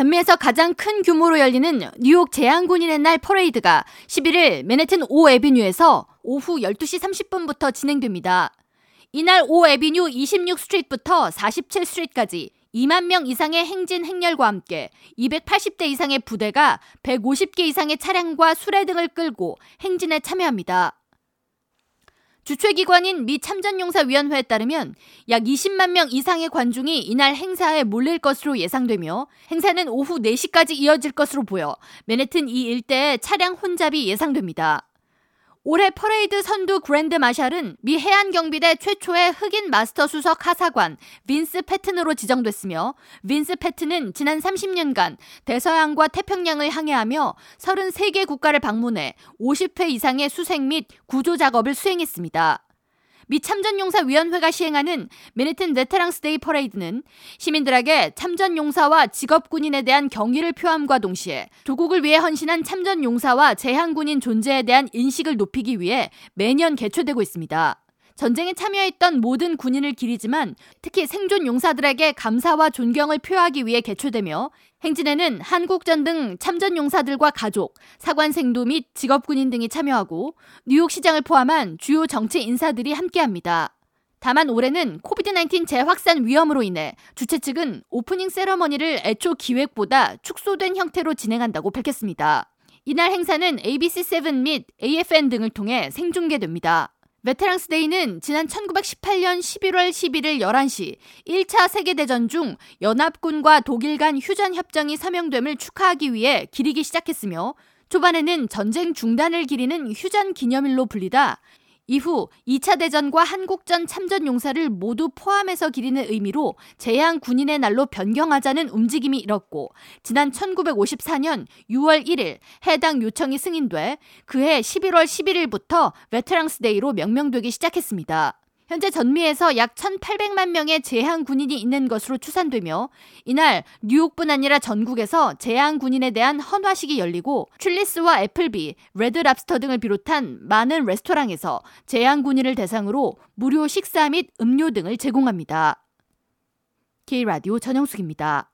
전미에서 가장 큰 규모로 열리는 뉴욕 재향군인의 날 퍼레이드가 11일 맨해튼 오 Avenue에서 오후 12시 30분부터 진행됩니다. 이날 오 Avenue 26 Street부터 47 Street까지 2만 명 이상의 행진 행렬과 함께 280대 이상의 부대가 150개 이상의 차량과 수레 등을 끌고 행진에 참여합니다. 주최기관인 미 참전용사위원회에 따르면 약 20만 명 이상의 관중이 이날 행사에 몰릴 것으로 예상되며 행사는 오후 4시까지 이어질 것으로 보여 맨해튼 이 일대에 차량 혼잡이 예상됩니다. 올해 퍼레이드 선두 Grand Marshal은 미 해안경비대 최초의 흑인 마스터 수석 하사관 빈스 패튼으로 지정됐으며 빈스 패튼은 지난 30년간 대서양과 태평양을 항해하며 33개 국가를 방문해 50회 이상의 수색 및 구조 작업을 수행했습니다. 미 참전용사위원회가 시행하는 맨해튼 Veterans Day 퍼레이드는 시민들에게 참전용사와 직업군인에 대한 경의를 표함과 동시에 조국을 위해 헌신한 참전용사와 재향군인 존재에 대한 인식을 높이기 위해 매년 개최되고 있습니다. 전쟁에 참여했던 모든 군인을 기리지만 특히 생존 용사들에게 감사와 존경을 표하기 위해 개최되며 행진에는 한국전 등 참전 용사들과 가족, 사관생도 및 직업군인 등이 참여하고 뉴욕시장을 포함한 주요 정치 인사들이 함께합니다. 다만 올해는 코비드-19 재확산 위험으로 인해 주최 측은 오프닝 세러머니를 애초 기획보다 축소된 형태로 진행한다고 밝혔습니다. 이날 행사는 ABC7 및 AFN 등을 통해 생중계됩니다. 베테랑스 데이는 지난 1918년 11월 11일 11시 1차 세계대전 중 연합군과 독일 간 휴전 협정이 서명됨을 축하하기 위해 기리기 시작했으며 초반에는 전쟁 중단을 기리는 휴전 기념일로 불리다 이후 2차 대전과 한국전 참전 용사를 모두 포함해서 기리는 의미로 재향 군인의 날로 변경하자는 움직임이 일었고 지난 1954년 6월 1일 해당 요청이 승인돼 그해 11월 11일부터 Veterans Day로 명명되기 시작했습니다. 현재 전미에서 약 1,800만 명의 재향 군인이 있는 것으로 추산되며 이날 뉴욕뿐 아니라 전국에서 제한 군인에 대한 헌화식이 열리고 출리스와 애플비, 레드랍스터 등을 비롯한 많은 레스토랑에서 제한 군인을 대상으로 무료 식사 및 음료 등을 제공합니다. K라디오 전영숙입니다.